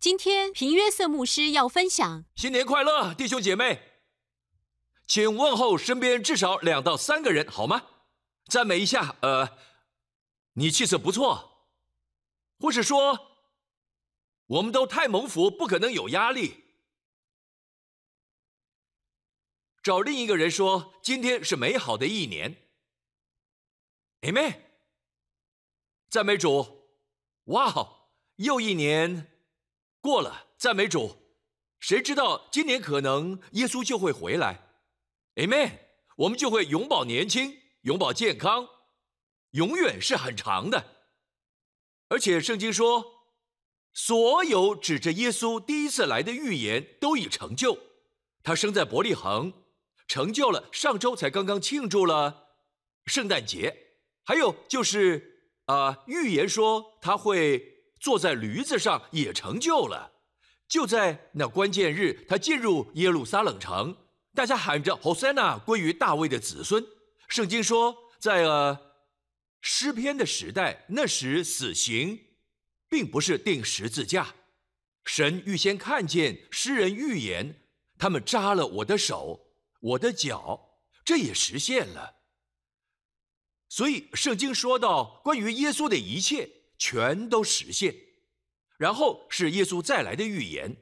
今天平约瑟牧师要分享新年快乐，弟兄姐妹，请问候身边至少两到三个人好吗？赞美一下，呃，你气色不错，或是说，我们都太蒙福，不可能有压力。找另一个人说，今天是美好的一年。Amen。赞美主，哇，又一年过了，赞美主。谁知道今年可能耶稣就会回来？Amen。我们就会永葆年轻，永葆健康，永远是很长的。而且圣经说，所有指着耶稣第一次来的预言都已成就。他生在伯利恒。成就了上周才刚刚庆祝了圣诞节，还有就是啊，预言说他会坐在驴子上也成就了。就在那关键日，他进入耶路撒冷城，大家喊着 “Hosanna” 归于大卫的子孙。圣经说，在呃诗篇的时代，那时死刑并不是钉十字架，神预先看见诗人预言，他们扎了我的手。我的脚，这也实现了。所以圣经说到关于耶稣的一切，全都实现。然后是耶稣再来的预言，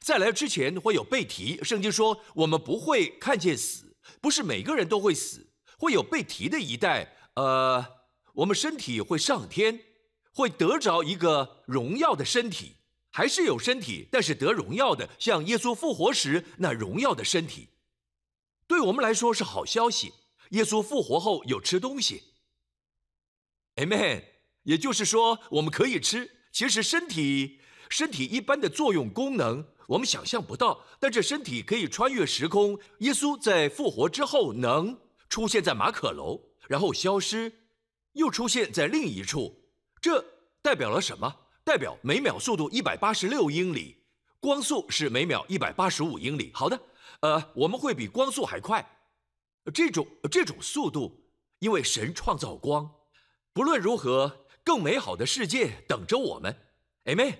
再来之前会有被提。圣经说我们不会看见死，不是每个人都会死，会有被提的一代。呃，我们身体会上天，会得着一个荣耀的身体，还是有身体，但是得荣耀的，像耶稣复活时那荣耀的身体。对我们来说是好消息。耶稣复活后有吃东西，Amen。也就是说，我们可以吃。其实身体身体一般的作用功能，我们想象不到。但这身体可以穿越时空。耶稣在复活之后能出现在马可楼，然后消失，又出现在另一处。这代表了什么？代表每秒速度一百八十六英里，光速是每秒一百八十五英里。好的。呃，我们会比光速还快，这种这种速度，因为神创造光，不论如何，更美好的世界等着我们，Amen。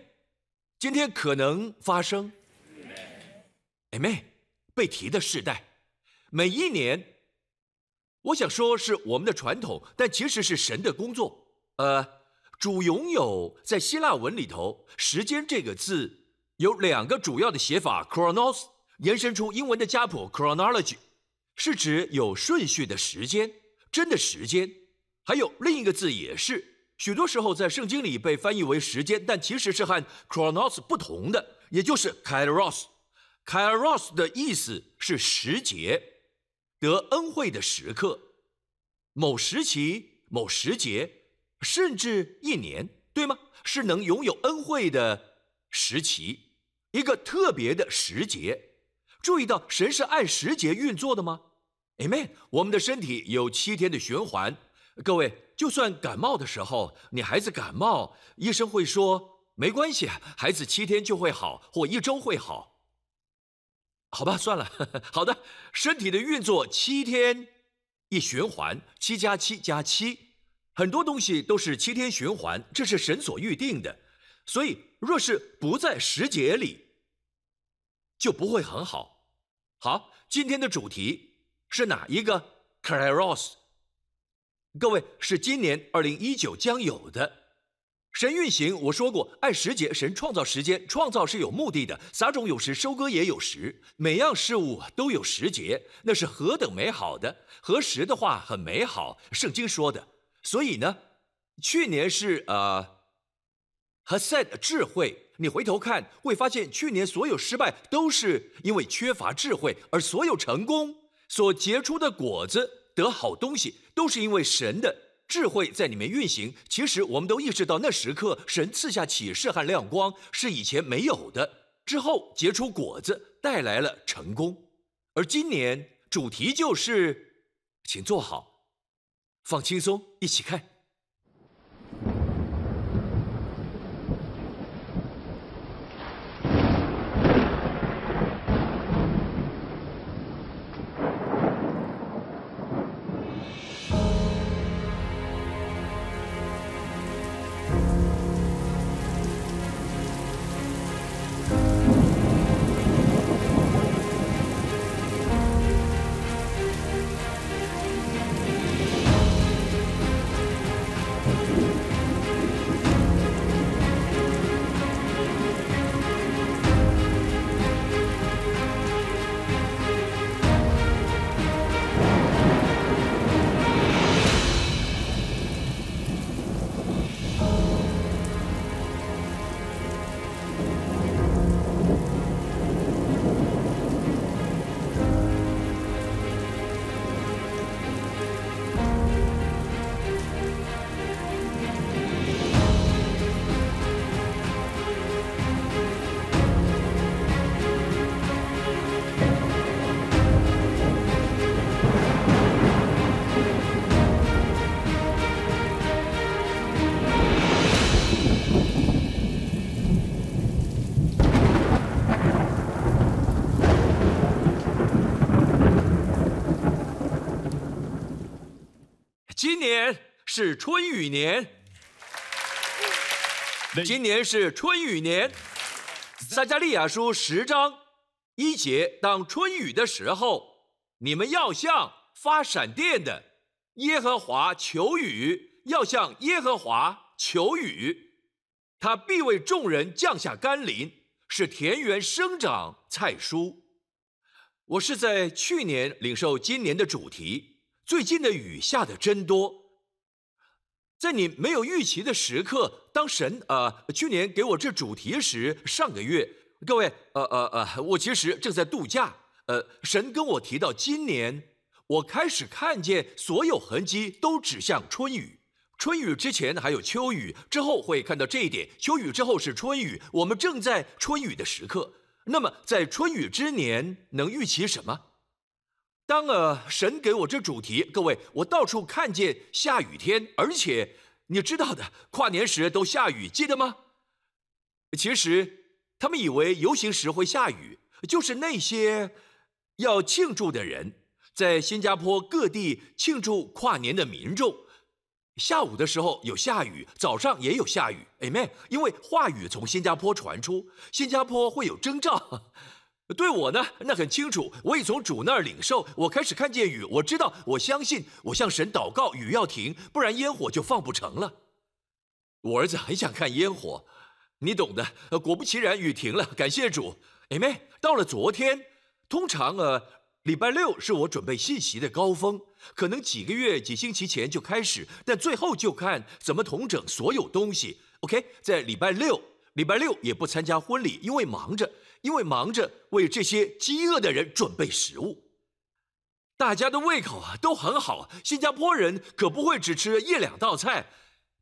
今天可能发生，Amen。被提的世代，每一年，我想说是我们的传统，但其实是神的工作。呃，主拥有在希腊文里头，时间这个字有两个主要的写法，chronos。延伸出英文的家谱 chronology，是指有顺序的时间，真的时间。还有另一个字也是，许多时候在圣经里被翻译为时间，但其实是和 chronos 不同的，也就是 kairos。kairos 的意思是时节，得恩惠的时刻，某时期、某时节，甚至一年，对吗？是能拥有恩惠的时期，一个特别的时节。注意到神是按时节运作的吗？Amen。我们的身体有七天的循环。各位，就算感冒的时候，你孩子感冒，医生会说没关系，孩子七天就会好，或一周会好。好吧，算了。好的，身体的运作七天一循环，七加七加七，很多东西都是七天循环，这是神所预定的。所以，若是不在时节里，就不会很好。好，今天的主题是哪一个 c a r o s 各位是今年二零一九将有的神运行。我说过，按时节，神创造时间，创造是有目的的。撒种有时，收割也有时，每样事物都有时节，那是何等美好的！何时的话很美好，圣经说的。所以呢，去年是呃。和 said 智慧，你回头看会发现，去年所有失败都是因为缺乏智慧，而所有成功所结出的果子得好东西，都是因为神的智慧在里面运行。其实我们都意识到，那时刻神赐下启示和亮光是以前没有的，之后结出果子带来了成功。而今年主题就是，请坐好，放轻松，一起看。今年是春雨年。今年是春雨年，撒加利亚书十章一节，当春雨的时候，你们要向发闪电的耶和华求雨，要向耶和华求雨，他必为众人降下甘霖，使田园生长菜蔬。我是在去年领受今年的主题，最近的雨下的真多。在你没有预期的时刻，当神呃去年给我这主题时，上个月，各位，呃呃呃，我其实正在度假。呃，神跟我提到今年，我开始看见所有痕迹都指向春雨。春雨之前还有秋雨，之后会看到这一点。秋雨之后是春雨，我们正在春雨的时刻。那么在春雨之年，能预期什么？当呃神给我这主题，各位，我到处看见下雨天，而且你知道的，跨年时都下雨，记得吗？其实他们以为游行时会下雨，就是那些要庆祝的人，在新加坡各地庆祝跨年的民众，下午的时候有下雨，早上也有下雨，Amen。因为话语从新加坡传出，新加坡会有征兆。对我呢，那很清楚。我已从主那儿领受，我开始看见雨。我知道，我相信，我向神祷告，雨要停，不然烟火就放不成了。我儿子很想看烟火，你懂的。果不其然，雨停了，感谢主。哎妹，到了昨天，通常呃，礼拜六是我准备信息的高峰，可能几个月、几星期前就开始，但最后就看怎么统整所有东西。OK，在礼拜六，礼拜六也不参加婚礼，因为忙着。因为忙着为这些饥饿的人准备食物，大家的胃口啊都很好。新加坡人可不会只吃一两道菜，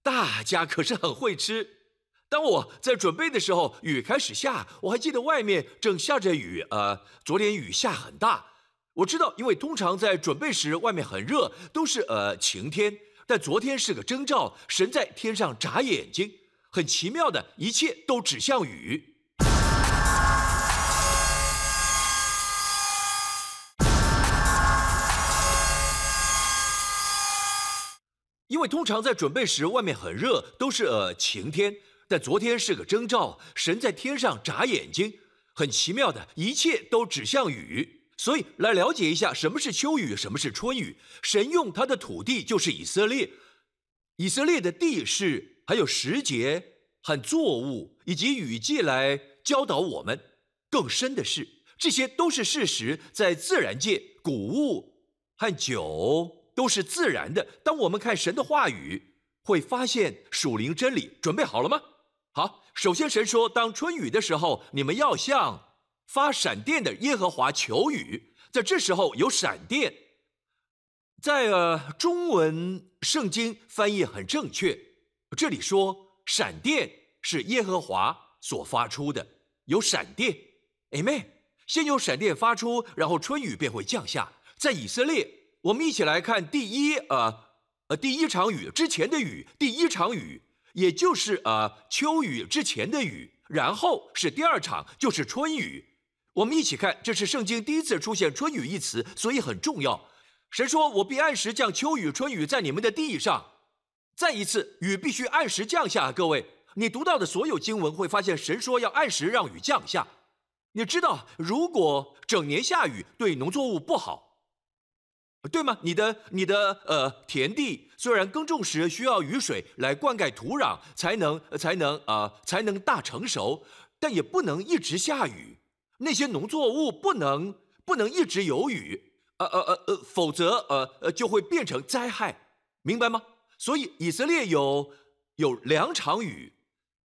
大家可是很会吃。当我在准备的时候，雨开始下，我还记得外面正下着雨。呃，昨天雨下很大，我知道，因为通常在准备时外面很热，都是呃晴天。但昨天是个征兆，神在天上眨眼睛，很奇妙的一切都指向雨。通常在准备时，外面很热，都是呃晴天。但昨天是个征兆，神在天上眨眼睛，很奇妙的，一切都指向雨。所以来了解一下什么是秋雨，什么是春雨。神用他的土地就是以色列，以色列的地势，还有时节和作物以及雨季来教导我们。更深的是，这些都是事实，在自然界，谷物和酒。都是自然的。当我们看神的话语，会发现属灵真理。准备好了吗？好，首先神说，当春雨的时候，你们要向发闪电的耶和华求雨。在这时候有闪电，在呃中文圣经翻译很正确。这里说闪电是耶和华所发出的，有闪电，Amen。先有闪电发出，然后春雨便会降下。在以色列。我们一起来看第一呃呃第一场雨之前的雨，第一场雨，也就是呃秋雨之前的雨，然后是第二场，就是春雨。我们一起看，这是圣经第一次出现“春雨”一词，所以很重要。神说：“我必按时降秋雨、春雨在你们的地上。”再一次，雨必须按时降下。各位，你读到的所有经文会发现，神说要按时让雨降下。你知道，如果整年下雨，对农作物不好。对吗？你的你的呃田地虽然耕种时需要雨水来灌溉土壤，才能才能啊才能大成熟，但也不能一直下雨。那些农作物不能不能一直有雨，呃呃呃呃，否则呃呃就会变成灾害，明白吗？所以以色列有有两场雨，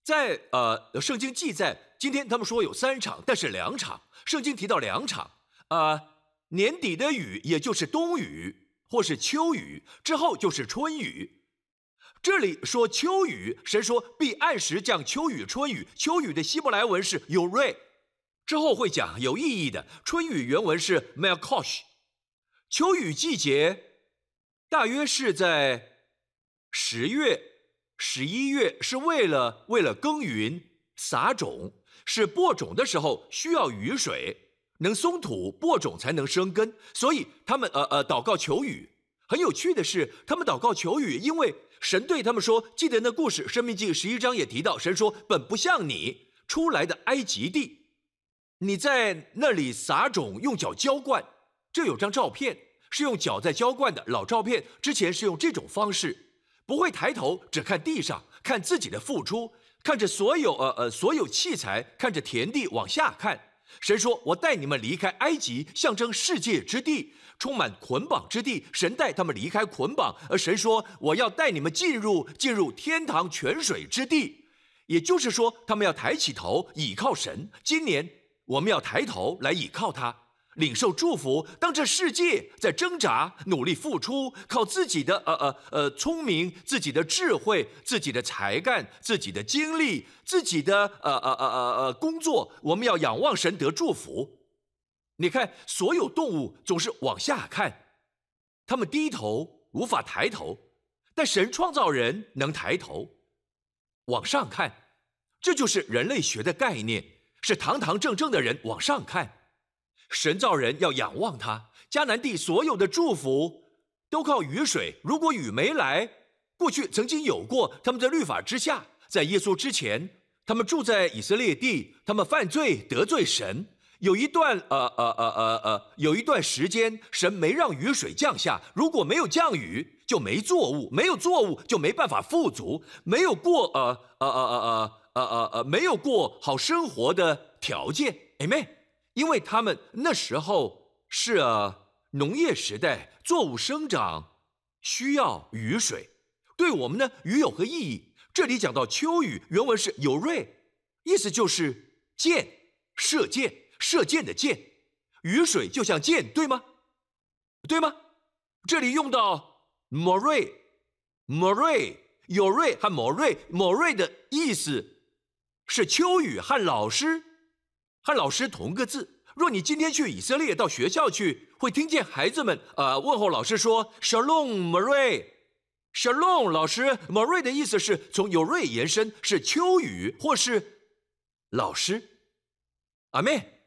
在呃圣经记载，今天他们说有三场，但是两场，圣经提到两场啊。年底的雨，也就是冬雨或是秋雨，之后就是春雨。这里说秋雨，神说必按时降秋雨、春雨。秋雨的希伯来文是有瑞，之后会讲有意义的。春雨原文是 melkosh。秋雨季节大约是在十月、十一月，是为了为了耕耘、撒种，是播种的时候需要雨水。能松土播种才能生根，所以他们呃呃祷告求雨。很有趣的是，他们祷告求雨，因为神对他们说：“记得那故事，《生命记》十一章也提到，神说：‘本不像你出来的埃及地，你在那里撒种，用脚浇灌。’这有张照片，是用脚在浇灌的老照片。之前是用这种方式，不会抬头，只看地上，看自己的付出，看着所有呃呃所有器材，看着田地往下看。神说：‘我带你们离开埃及，象征世界之地。’”充满捆绑之地，神带他们离开捆绑，而神说：“我要带你们进入进入天堂泉水之地。”也就是说，他们要抬起头倚靠神。今年我们要抬头来倚靠他，领受祝福。当这世界在挣扎、努力付出，靠自己的呃呃呃聪明、自己的智慧、自己的才干、自己的精力、自己的呃呃呃呃呃工作，我们要仰望神得祝福。你看，所有动物总是往下看，它们低头无法抬头，但神创造人能抬头往上看，这就是人类学的概念，是堂堂正正的人往上看。神造人要仰望他。迦南地所有的祝福都靠雨水，如果雨没来，过去曾经有过，他们在律法之下，在耶稣之前，他们住在以色列地，他们犯罪得罪神。有一段呃呃呃呃呃，有一段时间，神没让雨水降下。如果没有降雨，就没作物；没有作物，就没办法富足；没有过呃呃呃呃呃呃呃没有过好生活的条件。Amen。因为他们那时候是农业时代，作物生长需要雨水。对我们呢，雨有何意义？这里讲到秋雨，原文是有瑞，意思就是箭，射箭。射箭的箭，雨水就像箭，对吗？对吗？这里用到 more，more 有瑞和 more，more 的意思是秋雨和老师，和老师同个字。若你今天去以色列到学校去，会听见孩子们呃问候老师说 shalom more，shalom 老师 more 的意思是从有瑞延伸，是秋雨或是老师。阿妹。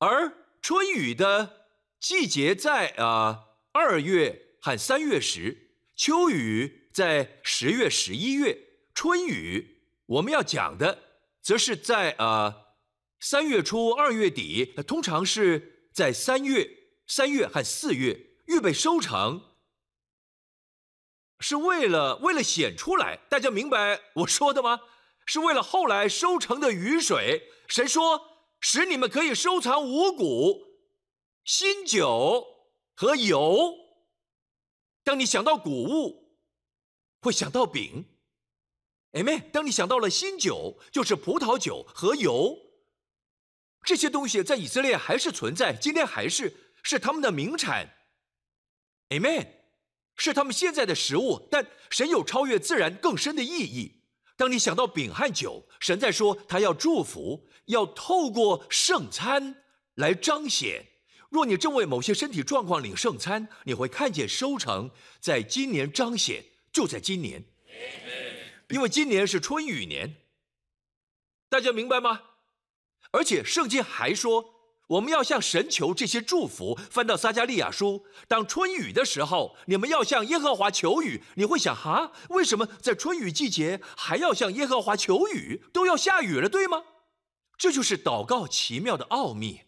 而春雨的季节在呃二月和三月时，秋雨在十月、十一月，春雨我们要讲的则是在呃三月初、二月底，通常是在三月、三月和四月预备收成，是为了为了显出来，大家明白我说的吗？是为了后来收成的雨水，谁说？使你们可以收藏五谷、新酒和油。当你想到谷物，会想到饼。哎妹，当你想到了新酒，就是葡萄酒和油。这些东西在以色列还是存在，今天还是是他们的名产。Amen，，是他们现在的食物，但神有超越自然更深的意义。当你想到饼和酒，神在说他要祝福，要透过圣餐来彰显。若你正为某些身体状况领圣餐，你会看见收成在今年彰显，就在今年，因为今年是春雨年。大家明白吗？而且圣经还说。我们要向神求这些祝福。翻到撒加利亚书，当春雨的时候，你们要向耶和华求雨。你会想，哈，为什么在春雨季节还要向耶和华求雨？都要下雨了，对吗？这就是祷告奇妙的奥秘。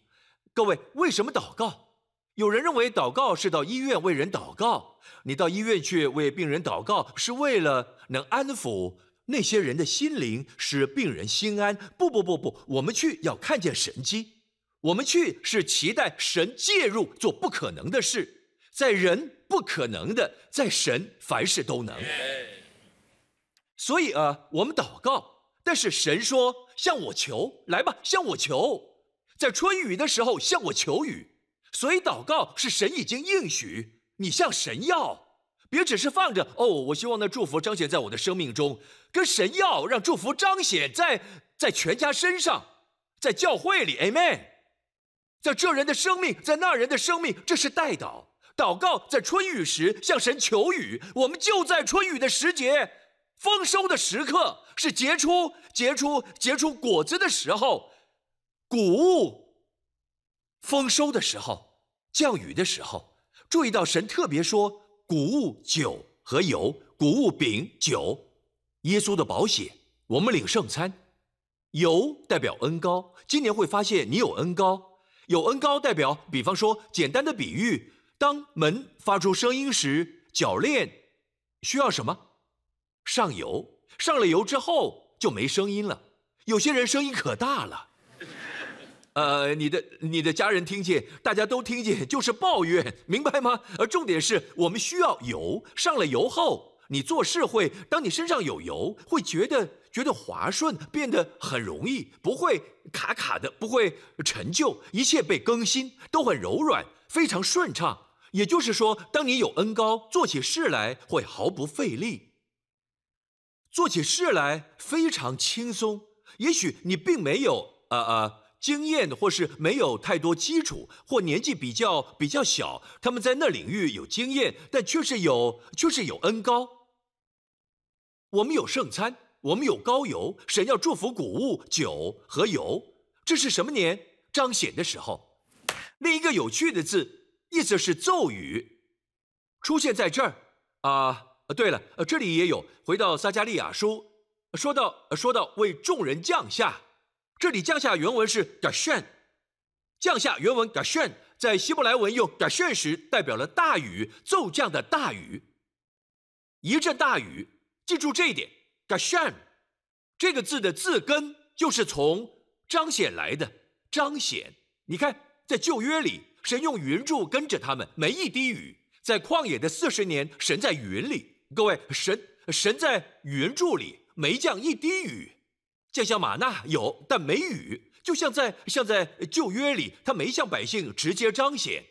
各位，为什么祷告？有人认为祷告是到医院为人祷告。你到医院去为病人祷告，是为了能安抚那些人的心灵，使病人心安。不不不不，我们去要看见神迹。我们去是期待神介入做不可能的事，在人不可能的，在神凡事都能。所以啊，我们祷告，但是神说向我求，来吧，向我求，在春雨的时候向我求雨。所以祷告是神已经应许，你向神要，别只是放着哦。我希望那祝福彰显在我的生命中，跟神要，让祝福彰显在在全家身上，在教会里，Amen。在这人的生命，在那人的生命，这是代祷。祷告在春雨时向神求雨，我们就在春雨的时节，丰收的时刻，是结出、结出、结出果子的时候，谷物丰收的时候，降雨的时候。注意到神特别说谷物酒和油，谷物饼酒，耶稣的宝血，我们领圣餐。油代表恩高，今年会发现你有恩高，有恩高代表，比方说简单的比喻，当门发出声音时，铰链需要什么？上油，上了油之后就没声音了。有些人声音可大了。呃，你的你的家人听见，大家都听见，就是抱怨，明白吗？而重点是我们需要油，上了油后，你做事会，当你身上有油，会觉得觉得滑顺，变得很容易，不会卡卡的，不会陈旧，一切被更新，都很柔软，非常顺畅。也就是说，当你有恩高，做起事来会毫不费力，做起事来非常轻松。也许你并没有，呃呃。经验或是没有太多基础，或年纪比较比较小，他们在那领域有经验，但却是有却是有恩高。我们有圣餐，我们有高油，神要祝福谷物、酒和油。这是什么年彰显的时候？另一个有趣的字，意思是咒语，出现在这儿啊。对了，这里也有。回到撒加利亚书，说到说到为众人降下。这里降下原文是 g a s h n 降下原文 g a s h n 在希伯来文用 g a s h n 时代表了大雨骤降的大雨，一阵大雨。记住这一点 g a s h n 这个字的字根就是从彰显来的，彰显。你看，在旧约里，神用云柱跟着他们，没一滴雨。在旷野的四十年，神在云里。各位，神神在云柱里没降一滴雨。降下马纳有，但没雨，就像在像在旧约里，他没向百姓直接彰显。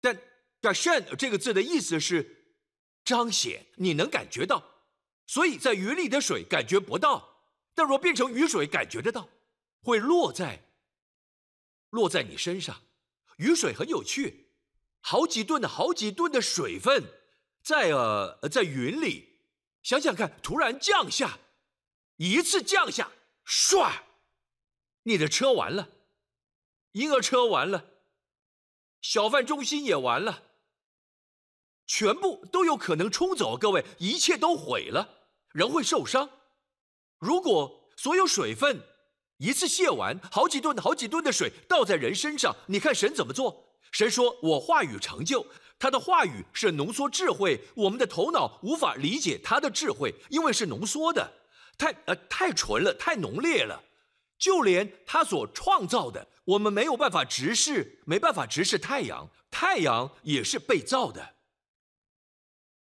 但 g a s h n 这个字的意思是彰显，你能感觉到。所以在云里的水感觉不到，但若变成雨水，感觉得到，会落在落在你身上。雨水很有趣，好几吨的好几吨的水分在呃在云里，想想看，突然降下。一次降下，唰，你的车完了，婴儿车完了，小贩中心也完了，全部都有可能冲走。各位，一切都毁了，人会受伤。如果所有水分一次泄完，好几吨、好几吨的水倒在人身上，你看神怎么做？神说：“我话语成就。”他的话语是浓缩智慧，我们的头脑无法理解他的智慧，因为是浓缩的。太呃太纯了，太浓烈了，就连他所创造的，我们没有办法直视，没办法直视太阳，太阳也是被造的，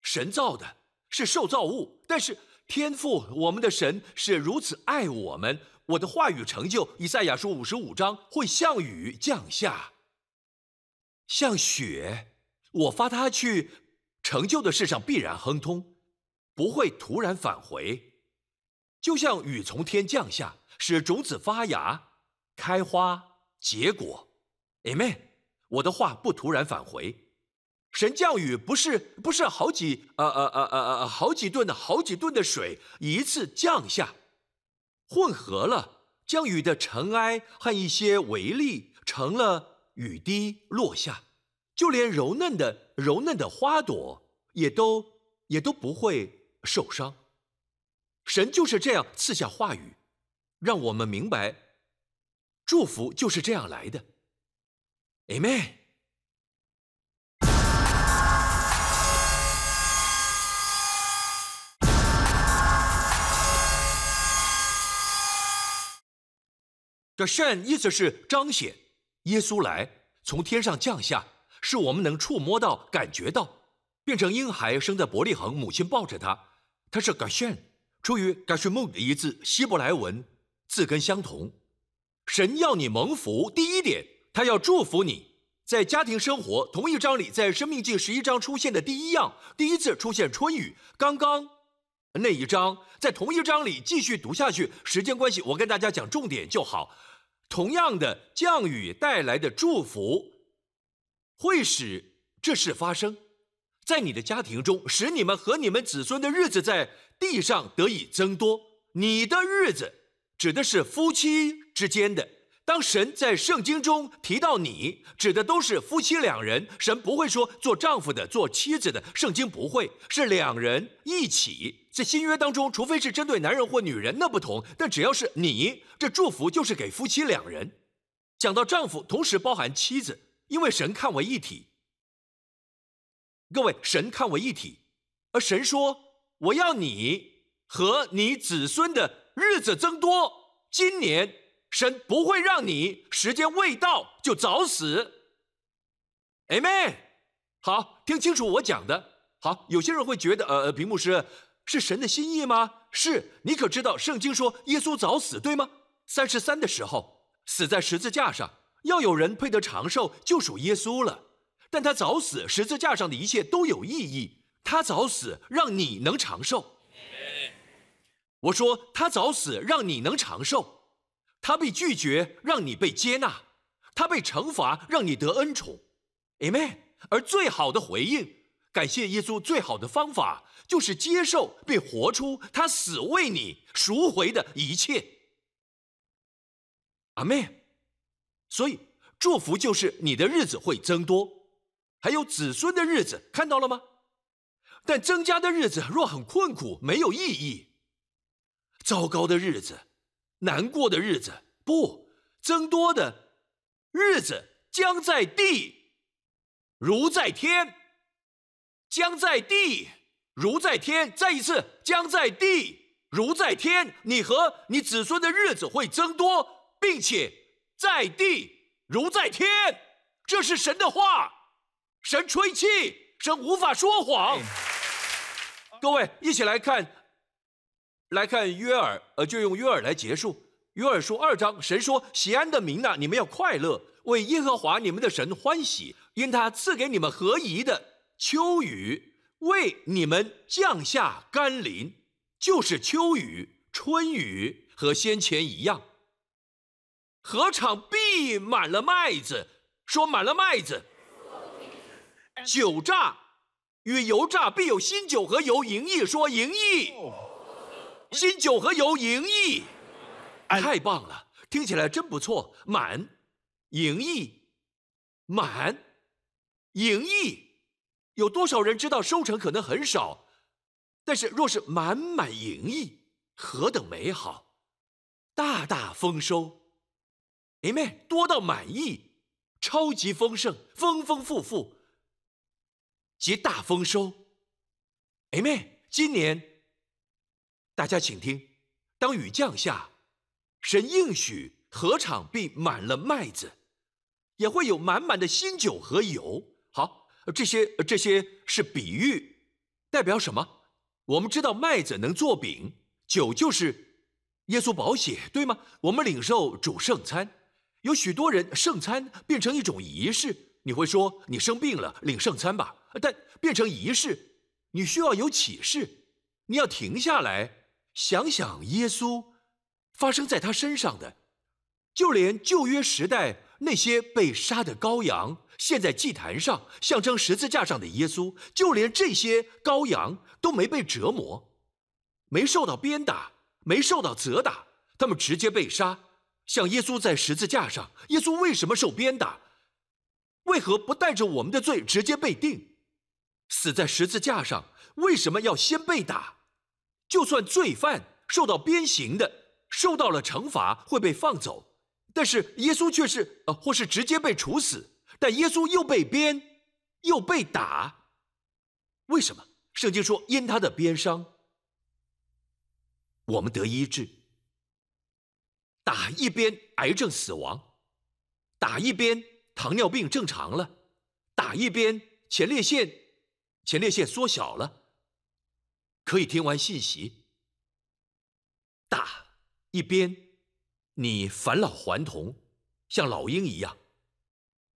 神造的，是受造物。但是天父，我们的神是如此爱我们，我的话语成就，以赛亚书五十五章会像雨降下，像雪，我发他去成就的事上必然亨通，不会突然返回。就像雨从天降下，使种子发芽、开花、结果。Amen。我的话不突然返回。神降雨不是不是好几呃呃呃呃呃好几吨的好几吨的水一次降下，混合了降雨的尘埃和一些微粒，成了雨滴落下。就连柔嫩的柔嫩的花朵也都也都不会受伤。神就是这样赐下话语，让我们明白，祝福就是这样来的。Amen。这圣意思是彰显耶稣来从天上降下，是我们能触摸到、感觉到，变成婴孩生在伯利恒，母亲抱着他，他是 g 炫。出于 “gashmu” 的一字，希伯来文字根相同。神要你蒙福，第一点，他要祝福你在家庭生活。同一章里，在生命记十一章出现的第一样，第一次出现春雨。刚刚那一章，在同一章里继续读下去，时间关系，我跟大家讲重点就好。同样的降雨带来的祝福，会使这事发生。在你的家庭中，使你们和你们子孙的日子在地上得以增多。你的日子指的是夫妻之间的，当神在圣经中提到你，指的都是夫妻两人。神不会说做丈夫的、做妻子的，圣经不会是两人一起。在新约当中，除非是针对男人或女人，那不同。但只要是你，这祝福就是给夫妻两人。讲到丈夫，同时包含妻子，因为神看为一体。各位，神看为一体，而神说：“我要你和你子孙的日子增多。”今年。神不会让你时间未到就早死，Amen。好，听清楚我讲的。好，有些人会觉得，呃，屏幕师是神的心意吗？是你可知道圣经说耶稣早死，对吗？三十三的时候死在十字架上，要有人配得长寿，就属耶稣了。但他早死，十字架上的一切都有意义。他早死，让你能长寿。我说他早死，让你能长寿。他被拒绝，让你被接纳；他被惩罚，让你得恩宠。Amen。而最好的回应，感谢耶稣最好的方法，就是接受并活出他死为你赎回的一切。阿门。所以祝福就是你的日子会增多，还有子孙的日子，看到了吗？但增加的日子若很困苦，没有意义。糟糕的日子。难过的日子不增多的日子将在地如在天，将在地如在天。再一次，将在地如在天。你和你子孙的日子会增多，并且在地如在天。这是神的话，神吹气，神无法说谎。各位一起来看。来看约尔，呃，就用约尔来结束。约尔书二章，神说：“喜安的民呐，你们要快乐，为耶和华你们的神欢喜，因他赐给你们合宜的秋雨，为你们降下甘霖，就是秋雨、春雨和先前一样。何场必满了麦子？说满了麦子，酒榨与油炸必有新酒和油盈溢。说盈溢。”新酒和油盈溢，太棒了，听起来真不错。满，盈溢，满，盈溢，有多少人知道收成可能很少，但是若是满满盈溢，何等美好！大大丰收，Amen，多到满意，超级丰盛，丰丰富富，及大丰收，Amen。今年。大家请听：当雨降下，神应许禾场必满了麦子，也会有满满的新酒和油。好，这些这些是比喻，代表什么？我们知道麦子能做饼，酒就是耶稣宝血，对吗？我们领受主圣餐，有许多人圣餐变成一种仪式。你会说你生病了，领圣餐吧？但变成仪式，你需要有启示，你要停下来。想想耶稣发生在他身上的，就连旧约时代那些被杀的羔羊，现在祭坛上象征十字架上的耶稣，就连这些羔羊都没被折磨，没受到鞭打，没受到责打，他们直接被杀。像耶稣在十字架上，耶稣为什么受鞭打？为何不带着我们的罪直接被定，死在十字架上？为什么要先被打？就算罪犯受到鞭刑的，受到了惩罚会被放走，但是耶稣却是呃，或是直接被处死。但耶稣又被鞭，又被打，为什么？圣经说因他的鞭伤，我们得医治。打一边癌症死亡，打一边糖尿病正常了，打一边前列腺前列腺缩小了。可以听完信息，打一边，你返老还童，像老鹰一样。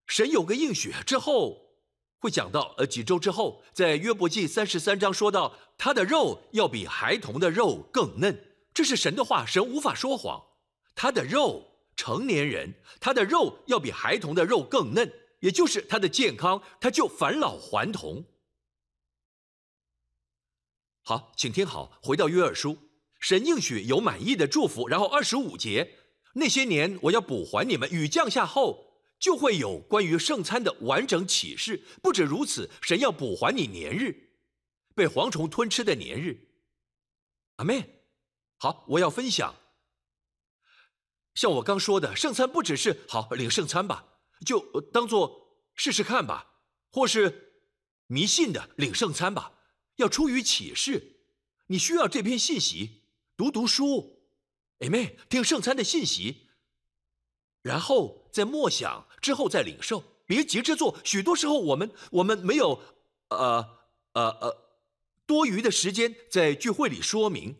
神有个应许之后，会讲到，呃，几周之后，在约伯记三十三章说到，他的肉要比孩童的肉更嫩，这是神的话，神无法说谎。他的肉，成年人，他的肉要比孩童的肉更嫩，也就是他的健康，他就返老还童。好，请听好。回到约珥书，神应许有满意的祝福。然后二十五节，那些年我要补还你们。雨降下后，就会有关于圣餐的完整启示。不止如此，神要补还你年日，被蝗虫吞吃的年日。阿妹，好，我要分享。像我刚说的，圣餐不只是好领圣餐吧，就当做试试看吧，或是迷信的领圣餐吧。要出于启示，你需要这篇信息，读读书，哎妹，听圣餐的信息，然后再默想，之后再领受，别急着做。许多时候，我们我们没有呃呃呃多余的时间在聚会里说明，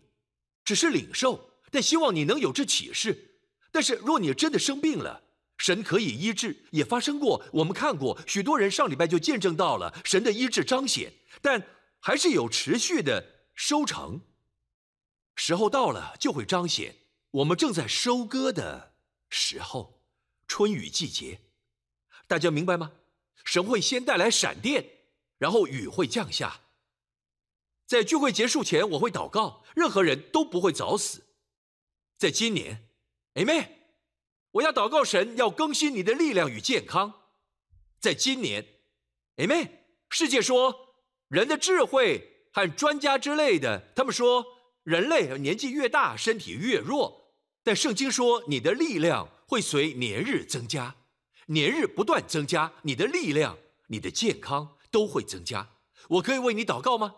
只是领受，但希望你能有这启示。但是若你真的生病了，神可以医治，也发生过，我们看过许多人上礼拜就见证到了神的医治彰显，但。还是有持续的收成，时候到了就会彰显。我们正在收割的时候，春雨季节，大家明白吗？神会先带来闪电，然后雨会降下。在聚会结束前，我会祷告，任何人都不会早死。在今年，Amen，我要祷告神要更新你的力量与健康。在今年，Amen，世界说。人的智慧和专家之类的，他们说人类年纪越大，身体越弱。但圣经说，你的力量会随年日增加，年日不断增加，你的力量、你的健康都会增加。我可以为你祷告吗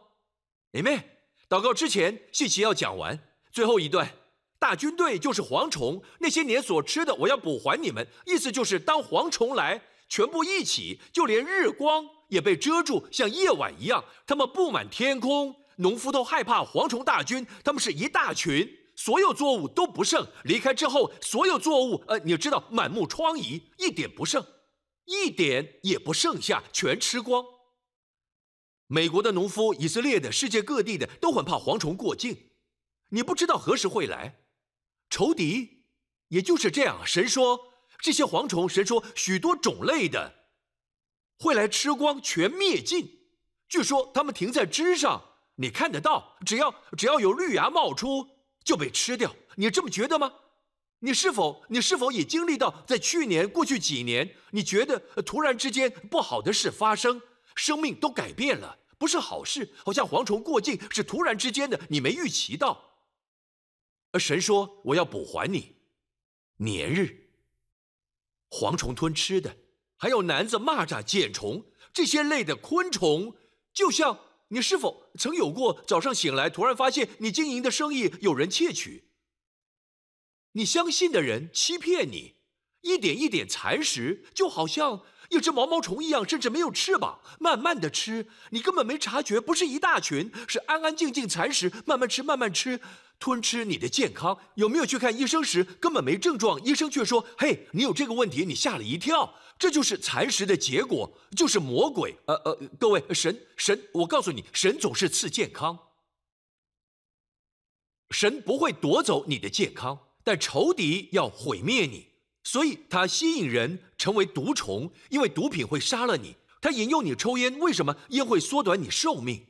？Amen。祷告之前，信息要讲完。最后一段，大军队就是蝗虫，那些年所吃的，我要补还你们。意思就是，当蝗虫来，全部一起，就连日光。也被遮住，像夜晚一样。他们布满天空，农夫都害怕蝗虫大军。他们是一大群，所有作物都不剩。离开之后，所有作物，呃，你知道，满目疮痍，一点不剩，一点也不剩下，全吃光。美国的农夫，以色列的，世界各地的，都很怕蝗虫过境。你不知道何时会来，仇敌也就是这样。神说这些蝗虫，神说许多种类的。会来吃光，全灭尽。据说它们停在枝上，你看得到。只要只要有绿芽冒出，就被吃掉。你这么觉得吗？你是否你是否也经历到，在去年过去几年，你觉得突然之间不好的事发生，生命都改变了，不是好事。好像蝗虫过境是突然之间的，你没预期到。而神说：“我要补还你年日，蝗虫吞吃的。”还有男子、蚂蚱、茧虫这些类的昆虫，就像你是否曾有过早上醒来，突然发现你经营的生意有人窃取？你相信的人欺骗你，一点一点蚕食，就好像一只毛毛虫一样，甚至没有翅膀，慢慢的吃，你根本没察觉，不是一大群，是安安静静蚕食，慢慢吃，慢慢吃。吞吃你的健康，有没有去看医生时根本没症状，医生却说：“嘿，你有这个问题，你吓了一跳。”这就是蚕食的结果，就是魔鬼。呃呃，各位，神神，我告诉你，神总是赐健康，神不会夺走你的健康，但仇敌要毁灭你，所以它吸引人成为毒虫，因为毒品会杀了你。它引诱你抽烟，为什么烟会缩短你寿命？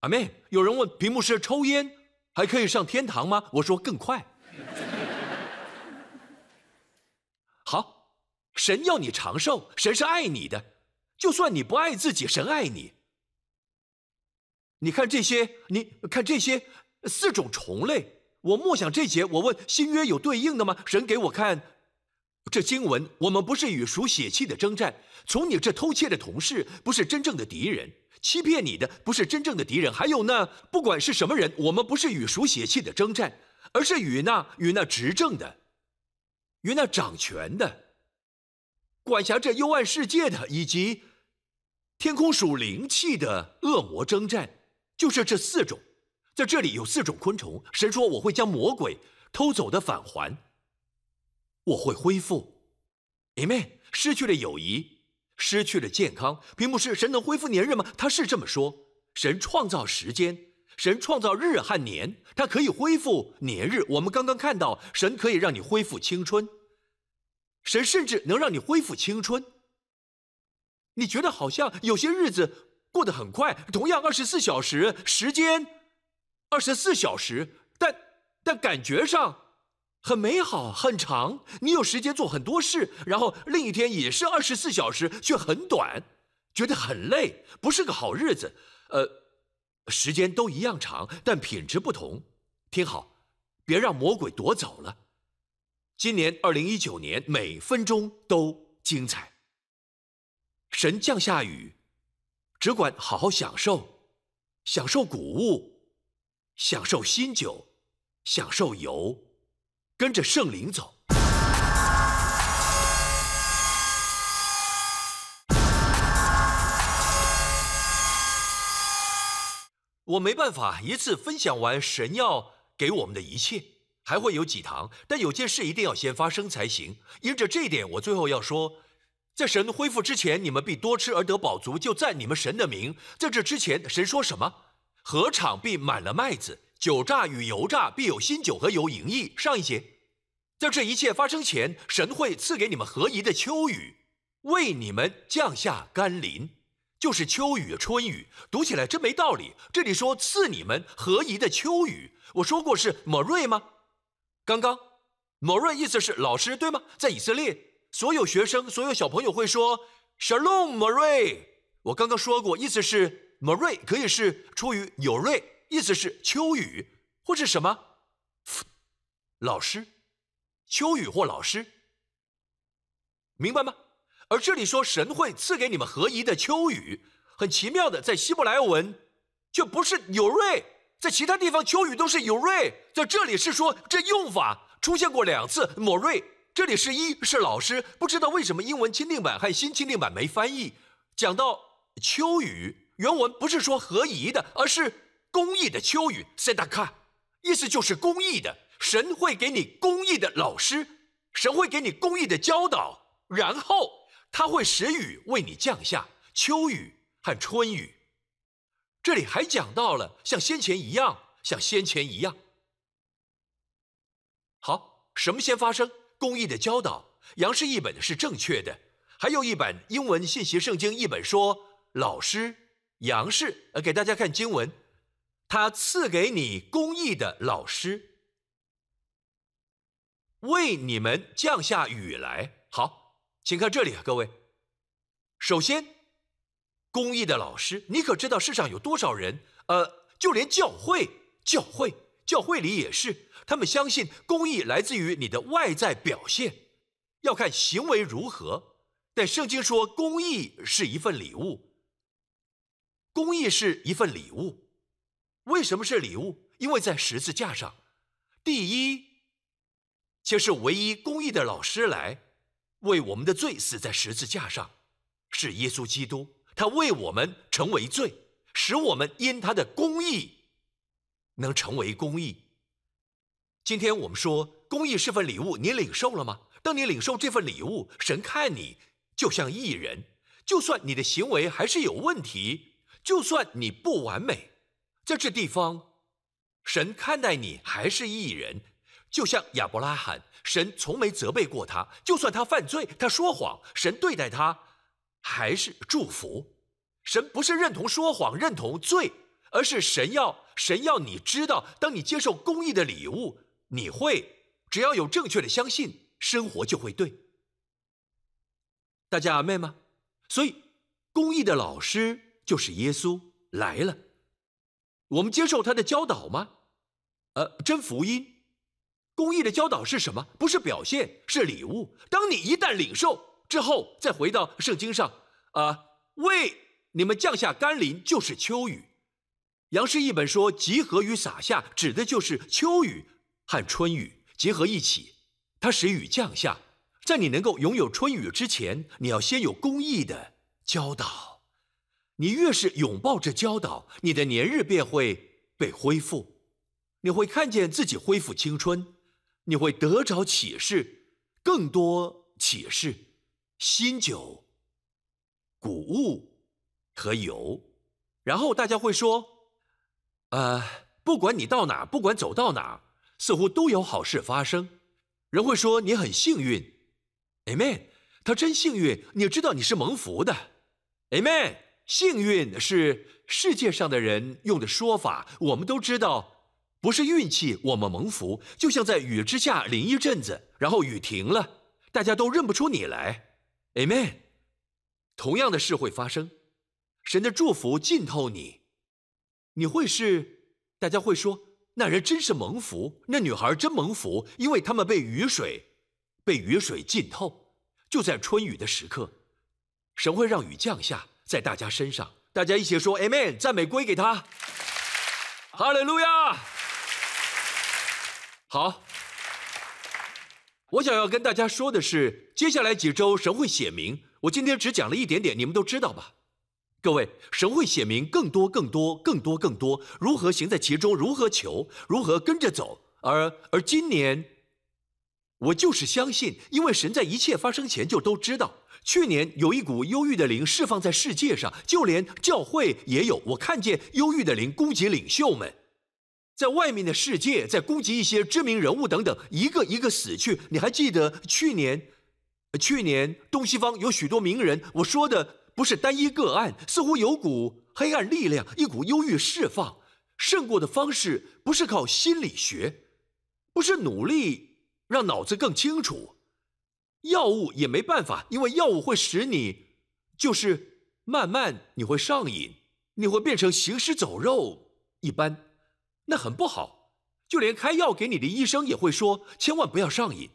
阿妹，有人问屏幕是抽烟。还可以上天堂吗？我说更快。好，神要你长寿，神是爱你的，就算你不爱自己，神爱你。你看这些，你看这些四种虫类，我默想这节，我问新约有对应的吗？神给我看这经文，我们不是与属血气的征战，从你这偷窃的同事，不是真正的敌人。欺骗你的不是真正的敌人，还有那不管是什么人，我们不是与属血气的征战，而是与那与那执政的、与那掌权的、管辖这幽暗世界的，以及天空属灵气的恶魔征战。就是这四种，在这里有四种昆虫。神说我会将魔鬼偷走的返还，我会恢复，Amen。失去了友谊。失去了健康，屏幕是神能恢复年日吗？他是这么说。神创造时间，神创造日和年，他可以恢复年日。我们刚刚看到，神可以让你恢复青春，神甚至能让你恢复青春。你觉得好像有些日子过得很快，同样二十四小时时间，二十四小时，但但感觉上很美好，很长，你有时间做很多事，然后另一天也是二十四小时，却很短，觉得很累，不是个好日子。呃，时间都一样长，但品质不同。听好，别让魔鬼夺走了。今年二零一九年，每分钟都精彩。神降下雨，只管好好享受，享受谷物，享受新酒，享受油。跟着圣灵走。我没办法一次分享完神要给我们的一切，还会有几堂，但有件事一定要先发生才行。因着这一点，我最后要说，在神恢复之前，你们必多吃而得饱足，就赞你们神的名。在这之前，神说什么？禾场必满了麦子。酒榨与油榨必有新酒和油盈溢。上一节，在这一切发生前，神会赐给你们合宜的秋雨，为你们降下甘霖，就是秋雨春雨。读起来真没道理。这里说赐你们合宜的秋雨，我说过是莫瑞吗？刚刚莫瑞意思是老师对吗？在以色列，所有学生、所有小朋友会说 Shalom 某瑞。我刚刚说过，意思是某瑞可以是出于有瑞。意思是秋雨，或是什么？老师，秋雨或老师，明白吗？而这里说神会赐给你们合宜的秋雨，很奇妙的，在希伯来文却不是有瑞，在其他地方秋雨都是有瑞，在这里是说这用法出现过两次，某瑞这里是一是老师，不知道为什么英文钦定版和新钦定版没翻译。讲到秋雨，原文不是说合宜的，而是。公益的秋雨，sedaka，意思就是公益的。神会给你公益的老师，神会给你公益的教导，然后他会使雨为你降下，秋雨和春雨。这里还讲到了像先前一样，像先前一样。好，什么先发生？公益的教导，杨氏译本是正确的，还有一本英文信息圣经译本说，老师杨氏，呃，给大家看经文。他赐给你公义的老师，为你们降下雨来。好，请看这里，各位。首先，公义的老师，你可知道世上有多少人？呃，就连教会、教会、教会里也是，他们相信公义来自于你的外在表现，要看行为如何。但圣经说，公义是一份礼物，公义是一份礼物。为什么是礼物？因为在十字架上，第一，且是唯一公义的老师来为我们的罪死在十字架上，是耶稣基督，他为我们成为罪，使我们因他的公义能成为公义。今天我们说公义是份礼物，你领受了吗？当你领受这份礼物，神看你就像艺人，就算你的行为还是有问题，就算你不完美。在这地方，神看待你还是艺人，就像亚伯拉罕，神从没责备过他，就算他犯罪，他说谎，神对待他还是祝福。神不是认同说谎、认同罪，而是神要神要你知道，当你接受公义的礼物，你会只要有正确的相信，生活就会对。大家阿妹吗？所以，公义的老师就是耶稣来了。我们接受他的教导吗？呃，真福音，公义的教导是什么？不是表现，是礼物。当你一旦领受之后，再回到圣经上，啊，为你们降下甘霖，就是秋雨。杨氏译本说，集合与洒下，指的就是秋雨和春雨结合一起，它使雨降下。在你能够拥有春雨之前，你要先有公义的教导。你越是拥抱着教导，你的年日便会被恢复，你会看见自己恢复青春，你会得着启示，更多启示，新酒、谷物和油，然后大家会说，呃，不管你到哪，不管走到哪，似乎都有好事发生。人会说你很幸运，Amen。他真幸运，你知道你是蒙福的，Amen。幸运是世界上的人用的说法，我们都知道，不是运气，我们蒙福，就像在雨之下淋一阵子，然后雨停了，大家都认不出你来。Amen。同样的事会发生，神的祝福浸透你，你会是，大家会说，那人真是蒙福，那女孩真蒙福，因为他们被雨水，被雨水浸透，就在春雨的时刻，神会让雨降下在大家身上，大家一起说 Amen，赞美归给他，哈利路亚。好，我想要跟大家说的是，接下来几周神会显明。我今天只讲了一点点，你们都知道吧？各位，神会显明更多、更多、更多、更多，如何行在其中，如何求，如何跟着走。而而今年，我就是相信，因为神在一切发生前就都知道。去年有一股忧郁的灵释放在世界上，就连教会也有。我看见忧郁的灵攻击领袖们。在外面的世界在攻击一些知名人物等等，一个一个死去。你还记得去年？去年东西方有许多名人。我说的不是单一个案，似乎有股黑暗力量，一股忧郁释放。胜过的方式不是靠心理学，不是努力让脑子更清楚，药物也没办法，因为药物会使你就是慢慢你会上瘾，你会变成行尸走肉一般。那很不好，就连开药给你的医生也会说，千万不要上瘾。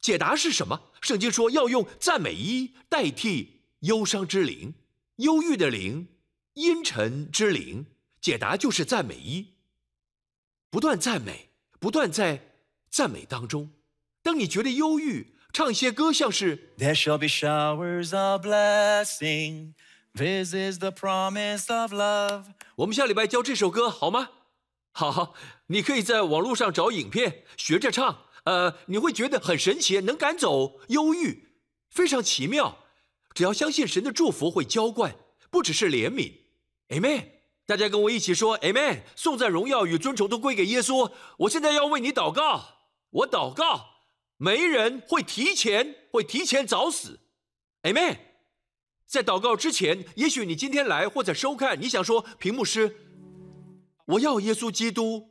解答是什么？圣经说要用赞美衣代替忧伤之灵，忧郁的灵，阴沉之灵。解答就是赞美衣，不断赞美，不断在赞美当中。当你觉得忧郁，唱一些歌，像是。There shall be showers of blessing. This is the promise of love. 我们下礼拜教这首歌好吗？好，你可以在网络上找影片学着唱，呃，你会觉得很神奇，能赶走忧郁，非常奇妙。只要相信神的祝福会浇灌，不只是怜悯。Amen！大家跟我一起说 Amen！颂赞、荣耀与尊崇都归给耶稣。我现在要为你祷告，我祷告，没人会提前会提前早死。Amen！在祷告之前，也许你今天来或者收看，你想说屏幕师。我要耶稣基督，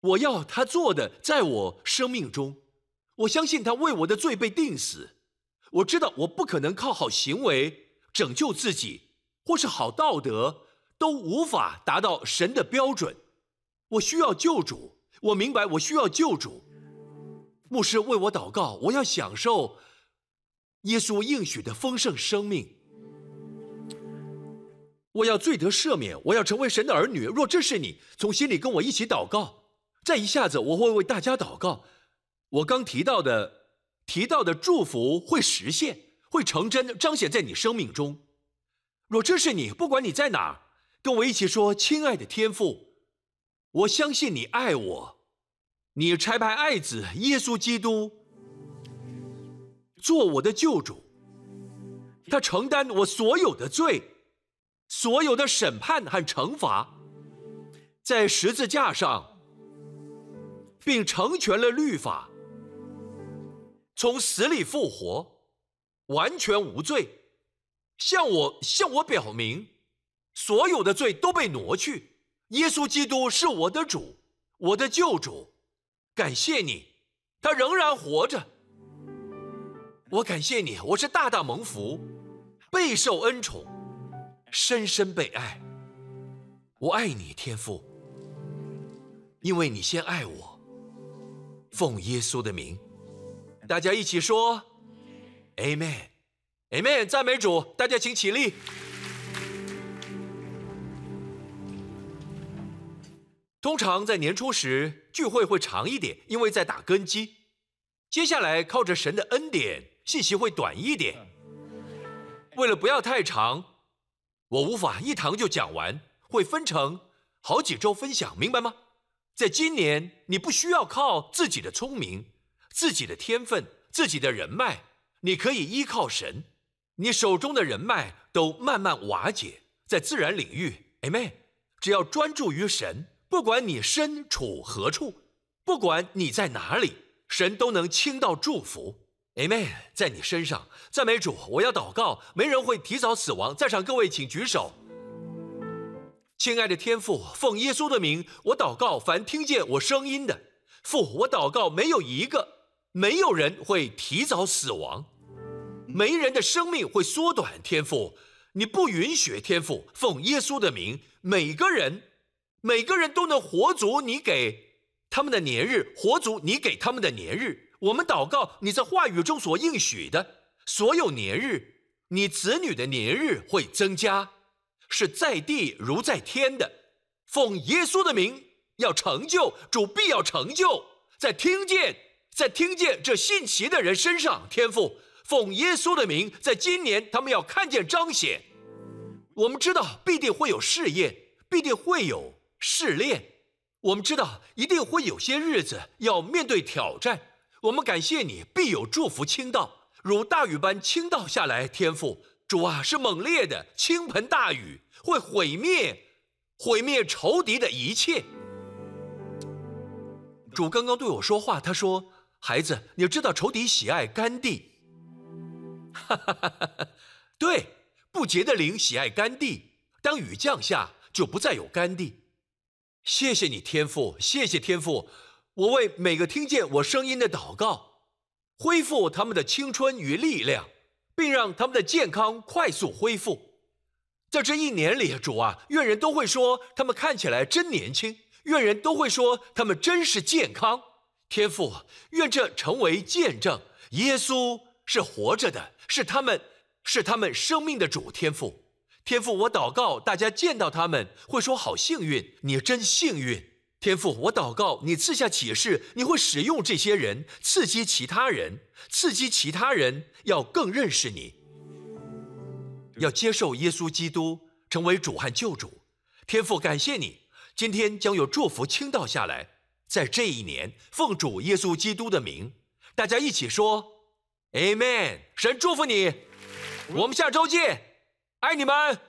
我要他做的在我生命中。我相信他为我的罪被定死。我知道我不可能靠好行为拯救自己，或是好道德都无法达到神的标准。我需要救主。我明白我需要救主。牧师为我祷告，我要享受耶稣应许的丰盛生命。我要罪得赦免，我要成为神的儿女。若这是你，从心里跟我一起祷告。再一下子，我会为大家祷告。我刚提到的、提到的祝福会实现，会成真，彰显在你生命中。若这是你，不管你在哪，跟我一起说：“亲爱的天父，我相信你爱我，你差派爱子耶稣基督做我的救主，他承担我所有的罪。”所有的审判和惩罚，在十字架上，并成全了律法，从死里复活，完全无罪，向我向我表明，所有的罪都被挪去。耶稣基督是我的主，我的救主，感谢你，他仍然活着。我感谢你，我是大大蒙福，备受恩宠。深深被爱，我爱你，天父，因为你先爱我。奉耶稣的名，大家一起说，Amen，Amen，赞美主。大家请起立。通常在年初时聚会会长一点，因为在打根基。接下来靠着神的恩典，信息会短一点。为了不要太长。我无法一堂就讲完，会分成好几周分享，明白吗？在今年，你不需要靠自己的聪明、自己的天分、自己的人脉，你可以依靠神。你手中的人脉都慢慢瓦解，在自然领域，Amen。只要专注于神，不管你身处何处，不管你在哪里，神都能倾倒祝福。Amen，在你身上，赞美主！我要祷告，没人会提早死亡。在场各位，请举手。亲爱的天父，奉耶稣的名，我祷告，凡听见我声音的，父，我祷告，没有一个，没有人会提早死亡，没人的生命会缩短。天父，你不允许，天父，奉耶稣的名，每个人，每个人都能活足你给他们的年日，活足你给他们的年日。我们祷告，你在话语中所应许的所有年日，你子女的年日会增加。是在地如在天的，奉耶稣的名要成就，主必要成就，在听见，在听见这信奇的人身上，天赋奉耶稣的名，在今年他们要看见彰显。我们知道必定会有试验，必定会有试炼，我们知道一定会有些日子要面对挑战。我们感谢你，必有祝福倾倒，如大雨般倾倒下来，天赋。主啊，是猛烈的倾盆大雨，会毁灭、毁灭仇敌的一切。主刚刚对我说话，他说：“孩子，你知道仇敌喜爱甘地。”哈哈哈哈！对，不洁的灵喜爱甘地。当雨降下，就不再有甘地。谢谢你，天父，谢谢天父。我为每个听见我声音的祷告，恢复他们的青春与力量。并让他们的健康快速恢复。在这一年里，主啊，愿人都会说他们看起来真年轻，愿人都会说他们真是健康。天父，愿这成为见证：耶稣是活着的，是他们，是他们生命的主。天父，天父，我祷告，大家见到他们会说：好幸运，你真幸运。天父，我祷告，你赐下启示，你会使用这些人刺激其他人，刺激其他人要更认识你，要接受耶稣基督成为主和救主。天父，感谢你，今天将有祝福倾倒下来，在这一年，奉主耶稣基督的名，大家一起说，Amen。神祝福你，我们下周见，爱你们。